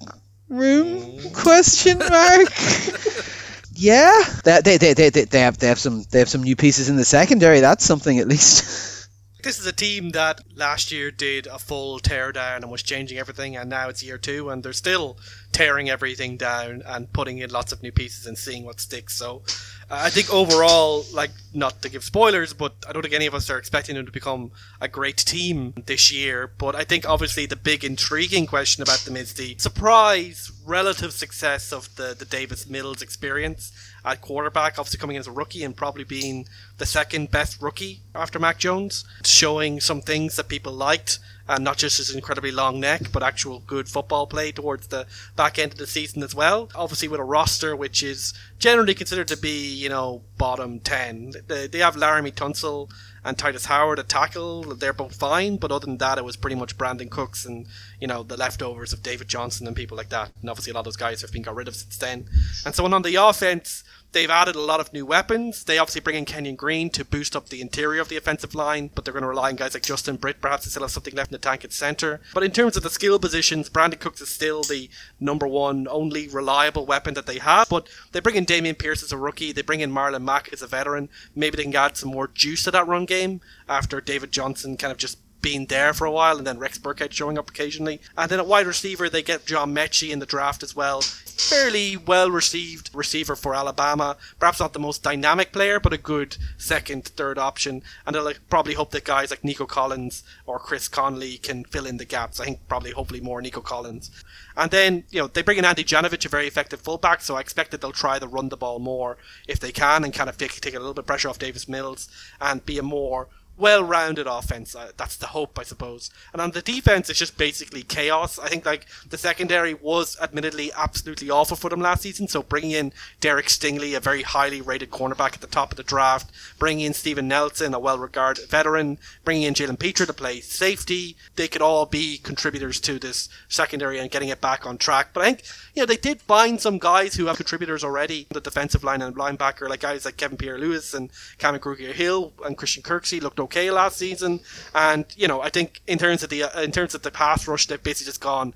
room question mark. yeah, they, they, they, they, they have they have some they have some new pieces in the secondary. That's something at least. This is a team that last year did a full teardown and was changing everything, and now it's year two, and they're still tearing everything down and putting in lots of new pieces and seeing what sticks. So uh, I think overall, like, not to give spoilers, but I don't think any of us are expecting them to become a great team this year. But I think obviously the big intriguing question about them is the surprise relative success of the, the Davis Mills experience at quarterback, obviously coming in as a rookie and probably being the second best rookie after Mac Jones, showing some things that people liked and not just his incredibly long neck, but actual good football play towards the back end of the season as well. Obviously, with a roster which is generally considered to be, you know, bottom 10. They, have Laremy Tunsil and Tytus Howard at tackle. They're both fine, but other than that, it was pretty much Brandin Cooks and, you know, the leftovers of David Johnson and people like that. And obviously, a lot of those guys have been got rid of since then. And so on the offense, They've added a lot of new weapons. They obviously bring in Kenyon Green to boost up the interior of the offensive line, but they're going to rely on guys like Justin Britt, perhaps to still have something left in the tank at center. But in terms of the skill positions, Brandin Cooks is still the number one, only reliable weapon that they have. But they bring in Dameon Pierce as a rookie. They bring in Marlon Mack as a veteran. Maybe they can add some more juice to that run game after David Johnson kind of just being there for a while, and then Rex Burkhead showing up occasionally. And then at wide receiver, they get John Metchie in the draft as well fairly well received receiver for Alabama. Perhaps not the most dynamic player, but a good second, third option. And they'll like, probably hope that guys like Nico Collins or Chris Conley can fill in the gaps. I think probably hopefully more Nico Collins. And then, you know, they bring in Andy Janovich, a very effective fullback, so I expect that they'll try to run the ball more if they can and kind of take, take a little bit of pressure off Davis Mills and be a more well-rounded offense. Uh, that's the hope, I suppose. And on the defense, it's just basically chaos. I think like the secondary was admittedly absolutely awful for them last season. So bringing in Derek Stingley, a very highly rated cornerback at the top of the draft, bringing in Steven Nelson, a well-regarded veteran, bringing in Jalen Pitre to play safety, they could all be contributors to this secondary and getting it back on track. But I think you know they did find some guys who have contributors already. The defensive line and linebacker, like guys like Kevin Pierre-Louis and Cameron Grugier-Hill and Christian Kirksey looked okay last season. And you know, I think in terms of the uh, in terms of the pass rush, they've basically just gone.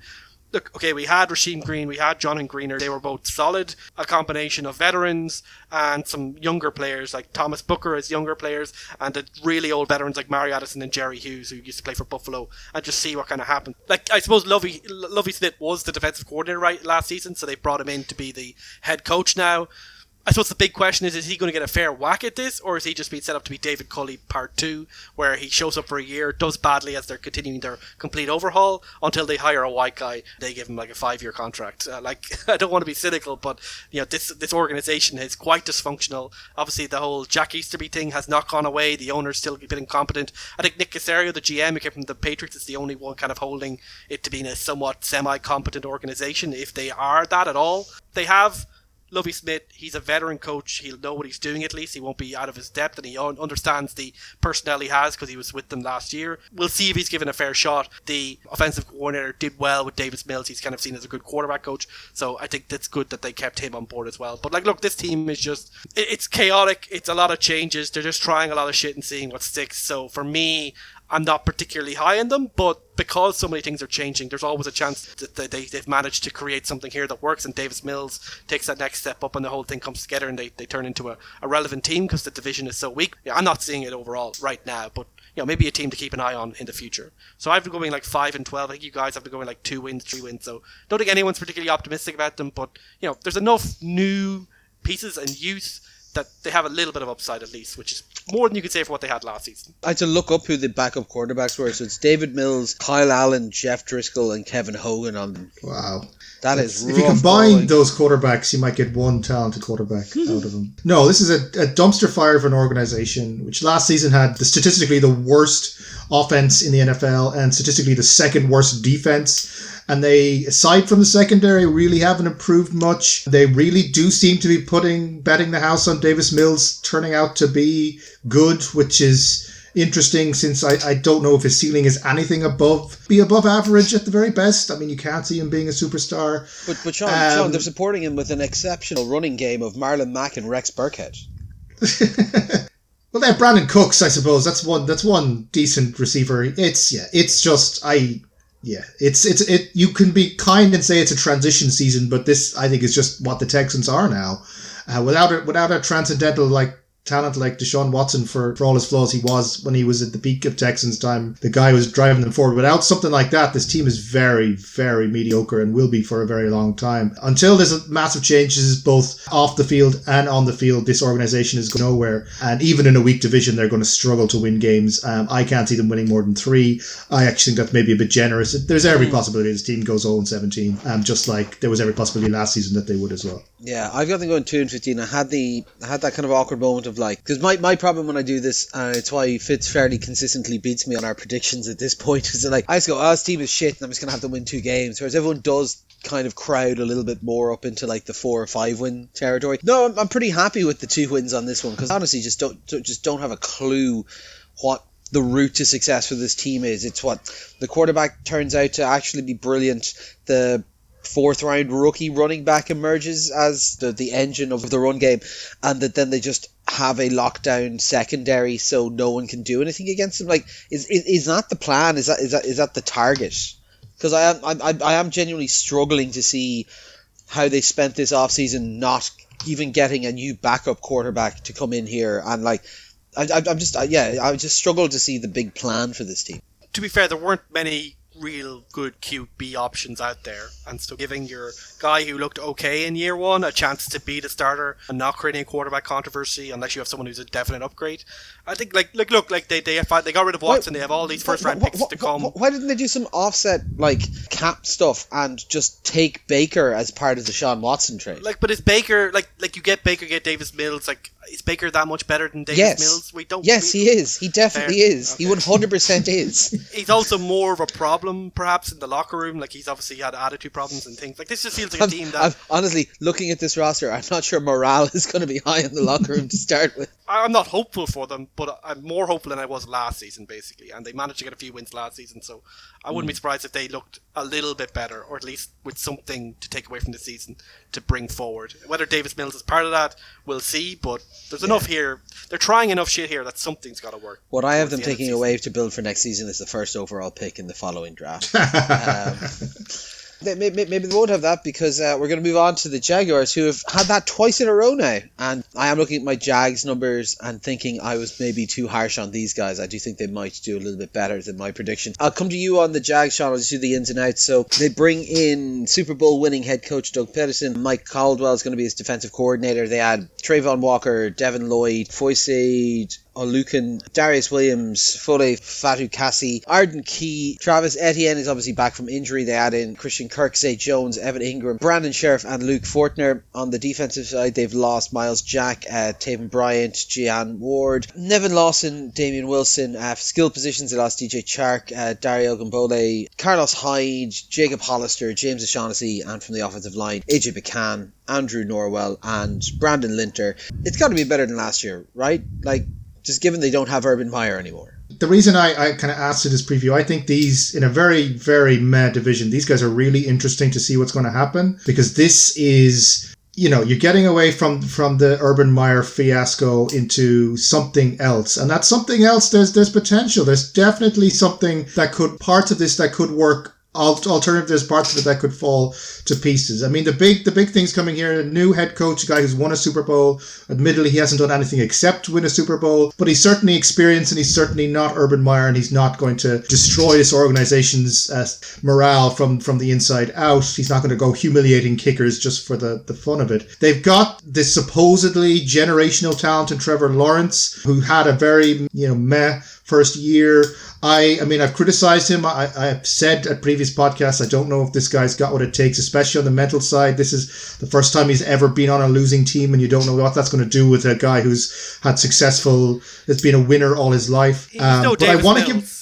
Look, okay, we had Rasheem Green, we had Jonathan Greenard. They were both solid, a combination of veterans and some younger players like Thomas Booker as younger players, and the really old veterans like Mario Addison and Jerry Hughes who used to play for Buffalo, and just see what kind of happened. Like I suppose Lovie Lovie Smith was the defensive coordinator right last season, so they brought him in to be the head coach now. I suppose the big question is: Is he going to get a fair whack at this, or is he just being set up to be David Culley Part Two, where he shows up for a year, does badly as they're continuing their complete overhaul until they hire a white guy, they give him like a five-year contract. Uh, like I don't want to be cynical, but you know this this organization is quite dysfunctional. Obviously, the whole Jack Easterby thing has not gone away. The owner's still a bit incompetent. I think Nick Caserio, the GM who came from the Patriots, is the only one kind of holding it to being a somewhat semi-competent organization, if they are that at all. They have Lovie Smith, he's a veteran coach. He'll know what he's doing at least. He won't be out of his depth and he understands the personnel he has because he was with them last year. We'll see if he's given a fair shot. The offensive coordinator did well with Davis Mills. He's kind of seen as a good quarterback coach. So I think that's good that they kept him on board as well. But like, look, this team is just, it's chaotic. It's a lot of changes. They're just trying a lot of shit and seeing what sticks. So for me, I'm not particularly high in them, but because so many things are changing, there's always a chance that they, they've managed to create something here that works. And Davis Mills takes that next step up, and the whole thing comes together, and they, they turn into a, a relevant team because the division is so weak. Yeah, I'm not seeing it overall right now, but you know maybe a team to keep an eye on in the future. So I've been going like five and twelve. I think you guys have been going like two wins, three wins. So don't think anyone's particularly optimistic about them, but you know there's enough new pieces and youth that they have a little bit of upside at least, which is more than you could say for what they had last season. I had to look up who the backup quarterbacks were. So it's David Mills, Kyle Allen, Jeff Driskel, and Kevin Hogan on them. Wow. That is if you combine going. those quarterbacks, you might get one talented quarterback out of them. No, this is a, a dumpster fire of an organization which last season had the, statistically the worst offense in the NFL and statistically the second worst defense and they, aside from the secondary, really haven't improved much. They really do seem to be putting betting the house on Davis Mills turning out to be good, which is interesting since I, I don't know if his ceiling is anything above be above average at the very best. I mean you can't see him being a superstar. But but Sean, um, Sean they're supporting him with an exceptional running game of Marlon Mack and Rex Burkhead. well they have Brandin Cooks, I suppose. That's one that's one decent receiver. It's yeah, it's just I yeah, it's it's it. You can be kind and say it's a transition season, but this I think is just what the Texans are now. Uh, without a without a transcendental like talent like Deshaun Watson for, for all his flaws he was when he was at the peak of Texans time. The guy was driving them forward. Without something like that, this team is very, very mediocre and will be for a very long time. Until there's massive changes both off the field and on the field, this organization is going nowhere. And even in a weak division, they're going to struggle to win games. Um, I can't see them winning more than three. I actually think that's maybe a bit generous. There's every possibility this team goes 0 17, um, just like there was every possibility last season that they would as well. Yeah, I've got them going two and fifteen. I had the I had that kind of awkward moment of like because my, my problem when I do this, and it's why Fitz fairly consistently beats me on our predictions at this point, is that like I just go, oh, this team is shit, and I'm just gonna have to win two games. Whereas everyone does kind of crowd a little bit more up into like the four or five win territory. No, I'm, I'm pretty happy with the two wins on this one because honestly, just don't just don't have a clue what the route to success for this team is. It's what the quarterback turns out to actually be brilliant. The fourth round rookie running back emerges as the, the engine of the run game, and that then they just have a lockdown secondary so no one can do anything against them. Like, is is, is that the plan? Is that is that is that the target? Because I am I, I am genuinely struggling to see how they spent this offseason not even getting a new backup quarterback to come in here and like I, I, I'm just yeah I just struggle to see the big plan for this team. To be fair, there weren't many real good QB options out there, and so giving your guy who looked okay in year one a chance to be the starter and not creating a quarterback controversy unless you have someone who's a definite upgrade. I think like like look like they they they got rid of Watson. Why, they have all these first round picks why, to come. Why didn't they do some offset like cap stuff and just take Baker as part of the Sean Watson trade? Like, but is Baker like like you get Baker, get Davis Mills? Like, is Baker that much better than Davis yes. Mills? We don't. Yes, we, he is. He definitely fair. is. Okay. He one hundred percent is. he's also more of a problem, perhaps, in the locker room. Like he's obviously had attitude problems and things. Like this just feels like a team that. I'm, honestly, looking at this roster, I'm not sure morale is going to be high in the locker room to start with. I'm not hopeful for them, but I'm more hopeful than I was last season, basically. And they managed to get a few wins last season, so I wouldn't mm. be surprised if they looked a little bit better, or at least with something to take away from the season to bring forward. Whether Davis Mills is part of that, we'll see. But there's yeah. enough here. They're trying enough shit here that something's got to work. What I have them the taking away to build for next season is the first overall pick in the following draft. um, maybe, maybe they won't have that because uh, we're going to move on to the Jaguars, who have had that twice in a row now. And I am looking at my Jags numbers and thinking I was maybe too harsh on these guys. I do think they might do a little bit better than my prediction. I'll come to you on the Jags, Sean. I'll just do the ins and outs. So they bring in Super Bowl winning head coach Doug Pederson. Mike Caldwell is going to be his defensive coordinator. They add Travon Walker, Devin Lloyd, Foyce Oluokun, Darius Williams, Foley, Fatukasi, Arden Key, Travis Etienne is obviously back from injury. They add in Christian Kirk, Zay Jones, Evan Engram, Brandon Scherff, and Luke Fortner. On the defensive side, they've lost Myles Jack, uh, Taven Bryan, Gian Ward, Nevin Lawson, Damien Wilson. Uh, skill positions, they lost DJ Chark, uh, Dare Ogunbowale, Carlos Hyde, Jacob Hollister, James O'Shaughnessy, and from the offensive line, AJ McCann, Andrew Norwell, and Brandon Linder. It's got to be better than last year, right? Like, just given they don't have Urban Meyer anymore. The reason I, I kind of asked for this preview, I think these, in a very, very mad division, these guys are really interesting to see what's going to happen because this is you know you're getting away from from the urban meyer fiasco into something else and that something else there's there's potential there's definitely something that could parts of this that could work alternative there's parts of it that could fall to pieces. I mean, the big the big things coming here. A new head coach, a guy who's won a Super Bowl. Admittedly, he hasn't done anything except win a Super Bowl, but he's certainly experienced and he's certainly not Urban Meyer, and he's not going to destroy this organization's uh, morale from from the inside out. He's not going to go humiliating kickers just for the the fun of it. They've got this supposedly generational talent in Trevor Lawrence, who had a very you know meh first year. I, I mean, I've criticized him. I, I've said at previous podcasts, I don't know if this guy's got what it takes, especially on the mental side. This is the first time he's ever been on a losing team, and you don't know what that's going to do with a guy who's had successful, has been a winner all his life. Um, no but I want to give.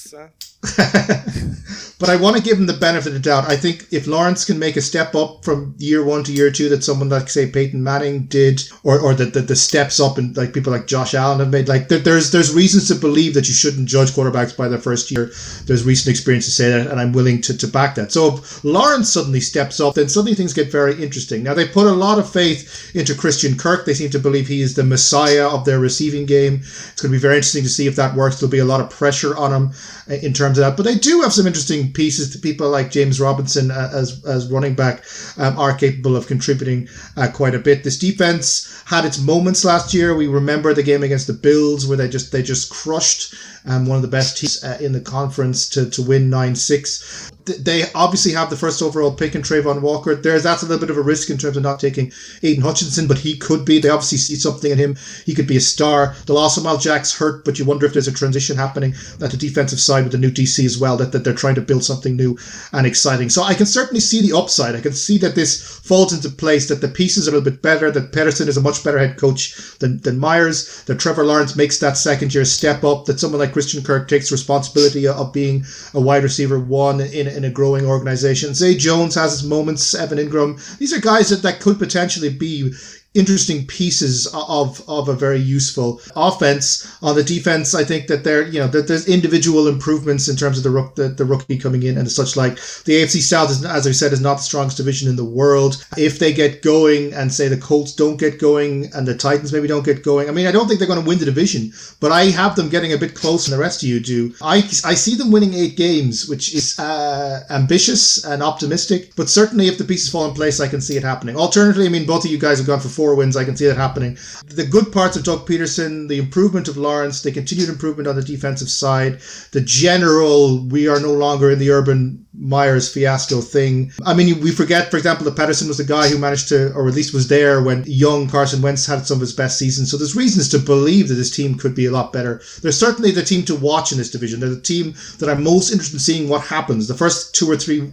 but I want to give him the benefit of the doubt. I think if Lawrence can make a step up from year one to year two that someone like say Peyton Manning did, or or that the, the, steps up and like people like Josh Allen have made, like there, there's there's reasons to believe that you shouldn't judge quarterbacks by their first year. There's recent experience to say that, and I'm willing to, to back that. So if Lawrence suddenly steps up, then suddenly things get very interesting. Now they put a lot of faith into Christian Kirk. They seem to believe he is the messiah of their receiving game. It's going to be very interesting to see if that works. There'll be a lot of pressure on him uh, in terms terms of that. But they do have some interesting pieces to people like James Robinson uh, as as running back um, are capable of contributing uh, quite a bit. This defense had its moments last year. We remember the game against the Bills where they just they just crushed um, one of the best teams uh, in the conference to, to win 9 6. They obviously have the first overall pick in Travon Walker. There's that's a little bit of a risk in terms of not taking Aidan Hutchinson, but he could be. They obviously see something in him. He could be a star. The loss of Mal Jack's hurt, but you wonder if there's a transition happening at the defensive side with the new DC as well, that, that they're trying to build something new and exciting. So I can certainly see the upside. I can see that this falls into place, that the pieces are a little bit better, that Pederson is a much better head coach than, than Myers, that Trevor Lawrence makes that second year step up, that someone like Christian Kirk takes responsibility of being a wide receiver one in, in a growing organization. Zay Jones has his moments, Evan Engram. These are guys that, that could potentially be interesting pieces of of a very useful offense. On the defense, I think that there you know that there's individual improvements in terms of the, rook, the the rookie coming in and such like. The AFC South is, as I said, is not the strongest division in the world. If they get going and say the Colts don't get going and the Titans maybe don't get going, I mean I don't think they're going to win the division, but I have them getting a bit closer than the rest of you do. I I see them winning eight games, which is uh, ambitious and optimistic, but certainly if the pieces fall in place, I can see it happening. Alternatively, I mean both of you guys have gone for four wins. I can see that happening. The good parts of Doug Pederson, the improvement of Lawrence, the continued improvement on the defensive side, the general we are no longer in the urban Myers fiasco thing. I mean, we forget, for example, that Pederson was the guy who managed to, or at least was there when young Carson Wentz had some of his best seasons. So there's reasons to believe that this team could be a lot better. They're certainly the team to watch in this division. They're the team that I'm most interested in seeing what happens. The first two or three,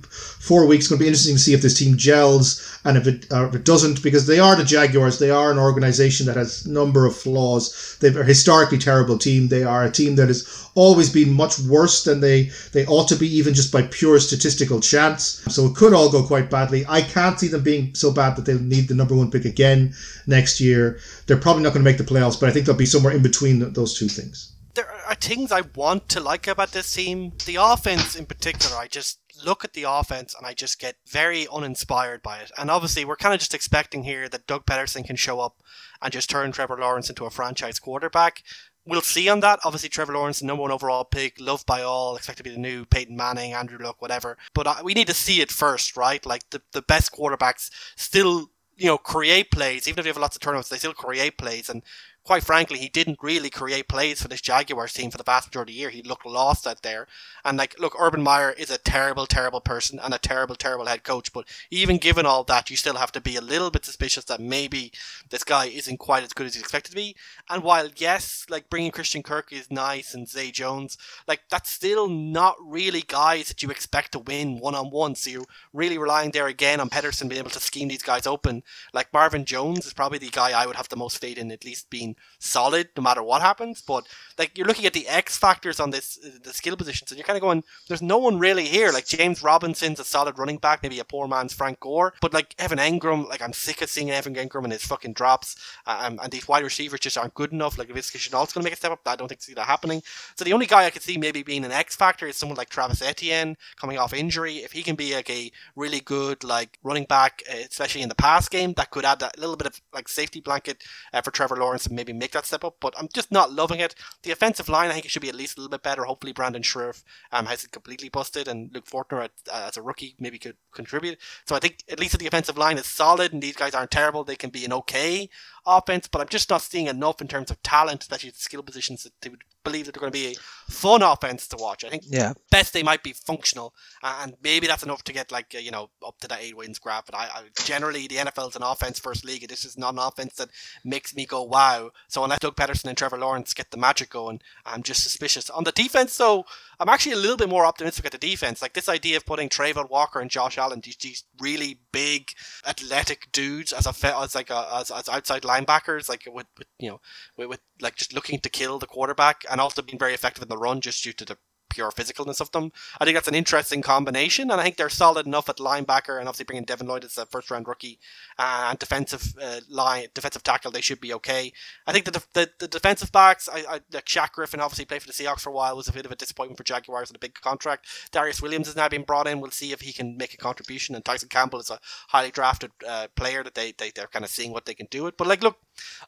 four weeks going to be interesting to see if this team gels and if it, if it doesn't, because they are the Jaguars. They are an organization that has a number of flaws. They're a historically terrible team. They are a team that has always been much worse than they, they ought to be, even just by pure statistical chance. So it could all go quite badly. I can't see them being so bad that they'll need the number one pick again next year. They're probably not going to make the playoffs, but I think they'll be somewhere in between those two things. There are things I want to like about this team. The offense, in particular, I just look at the offense and I just get very uninspired by it. And obviously, we're kind of just expecting here that Doug Pederson can show up and just turn Trevor Lawrence into a franchise quarterback we'll see on that. Obviously, Trevor Lawrence, the number one overall pick, loved by all, expect to be the new Peyton Manning, Andrew Luck, whatever. But uh, we need to see it first, right? Like the, the best quarterbacks still, you know, create plays. Even if you have lots of turnovers, they still create plays. And quite frankly, he didn't really create plays for this Jaguars team for the vast majority of the year. He looked lost out there. And like, look, Urban Meyer is a terrible, terrible person and a terrible, terrible head coach. But even given all that, you still have to be a little bit suspicious that maybe this guy isn't quite as good as he's expected to be. And while yes, like bringing Christian Kirk is nice and Zay Jones, like that's still not really guys that you expect to win one on one. So you're really relying there again on Pederson being able to scheme these guys open. Like Marvin Jones is probably the guy I would have the most faith in, at least being solid no matter what happens. But like you're looking at the X factors on this the skill positions, and you're kind of going, there's no one really here. Like James Robinson's a solid running back, maybe a poor man's Frank Gore, but like Evan Engram, like I'm sick of seeing Evan Engram and his fucking drops, um, and these wide receivers just aren't good enough. Like if Shenault's going to make a step up, I don't think see that happening. So the only guy I could see maybe being an X factor is someone like Travis Etienne coming off injury. If he can be like a really good like running back, uh, especially in the pass game, that could add that little bit of like safety blanket uh, for Trevor Lawrence maybe make that step up. But I'm just not loving it. The offensive line, I think it should be at least a little bit better. Hopefully, Brandon Scherff um, has it completely busted, and Luke Fortner uh, as a rookie maybe could contribute. So I think at least the offensive line is solid, and these guys aren't terrible. They can be an okay offense, but I'm just not seeing enough in terms of talent, especially the skill positions that they would believe that they're going to be a fun offense to watch. I think yeah. best they might be functional, and maybe that's enough to get like uh, you know up to that eight wins graph. But I, I generally the NFL is an offense first league. This is not an offense that makes me go wow. So unless Doug Pederson and Trevor Lawrence get the magic going, I'm just suspicious. On the defense, though, I'm actually a little bit more optimistic at the defense. Like this idea of putting Travon Walker and Josh Allen, these, these really big, athletic dudes as a as like a, as, as outside linebackers, like with, with you know with, with like just looking to kill the quarterback and also being very effective in the run just due to the pure physicalness of them. I think that's an interesting combination, and I think they're solid enough at linebacker, and obviously bringing Devin Lloyd as a first round rookie uh, and defensive uh, line, defensive tackle, they should be okay. I think the the, the defensive backs, I, I like Shaq Griffin, obviously played for the Seahawks for a while, was a bit of a disappointment for Jaguars with a big contract. Darius Williams has now been brought in. We'll see if he can make a contribution, and Tyson Campbell is a highly drafted uh, player that they, they they're kind of seeing what they can do it. But like, look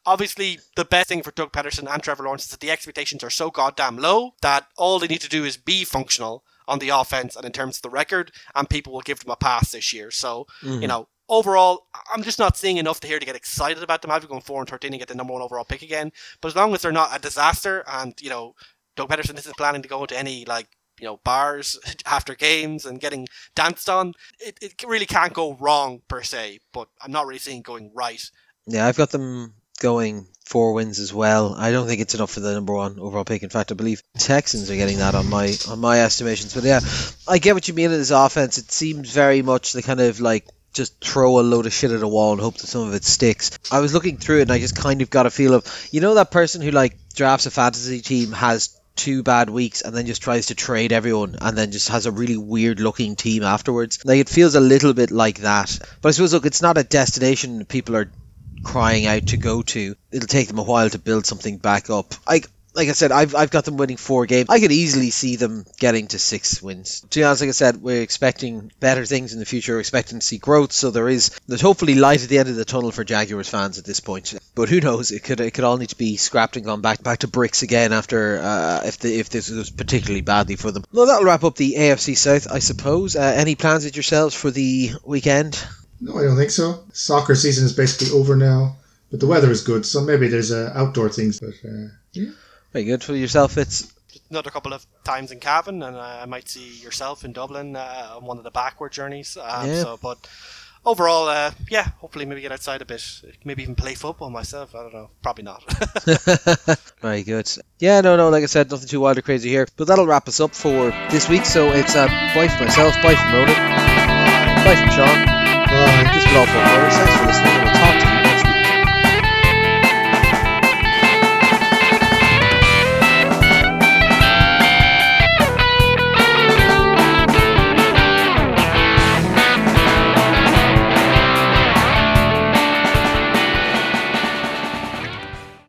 Obviously, the best thing for Doug Pederson and Trevor Lawrence is that the expectations are so goddamn low that all they need to do is be functional on the offense and in terms of the record, and people will give them a pass this year. So, mm-hmm. you know, overall, I'm just not seeing enough to here to get excited about them. I've going four and thirteen and get the number one overall pick again. But as long as they're not a disaster, and you know, Doug Pederson isn't planning to go into any like you know bars after games and getting danced on, it, it really can't go wrong per se. But I'm not really seeing going right. Yeah, I've got them going four wins as well. I don't think it's enough for the number one overall pick. In fact, I believe Texans are getting that on my on my estimations. But yeah, I get what you mean in this offense. It seems very much the kind of like just throw a load of shit at a wall and hope that some of it sticks. I was looking through it and I just kind of got a feel of you know that person who like drafts a fantasy team has two bad weeks and then just tries to trade everyone and then just has a really weird looking team afterwards. Like it feels a little bit like that. But I suppose look, it's not a destination people are crying out to go to. It'll take them a while to build something back up. I like I said, I've, I've got them winning four games. I could easily see them getting to six wins. To be honest, like I said, we're expecting better things in the future. We're expecting to see growth. So there is there's hopefully light at the end of the tunnel for Jaguars fans at this point. But who knows? It could it could all need to be scrapped and gone back back to bricks again after uh, if the, if this was particularly badly for them. Well, that'll wrap up the AFC South, I suppose. Uh, any plans with yourselves for the weekend? No, I don't think so. Soccer season is basically over now, but the weather is good, so maybe there's uh, outdoor things. But uh, yeah. Very good for yourself. It's another couple of times in Cavan, and uh, I might see yourself in Dublin uh, on one of the backward journeys. Um, yeah. So, but overall, uh, yeah, hopefully maybe get outside a bit, maybe even play football myself. I don't know, probably not. Very good. Yeah, no, no, like I said, nothing too wild or crazy here. But that'll wrap us up for this week. So it's uh, bye for myself, bye from Ronan, bye from Sean. Has been all for Thanks for listening. We'll talk to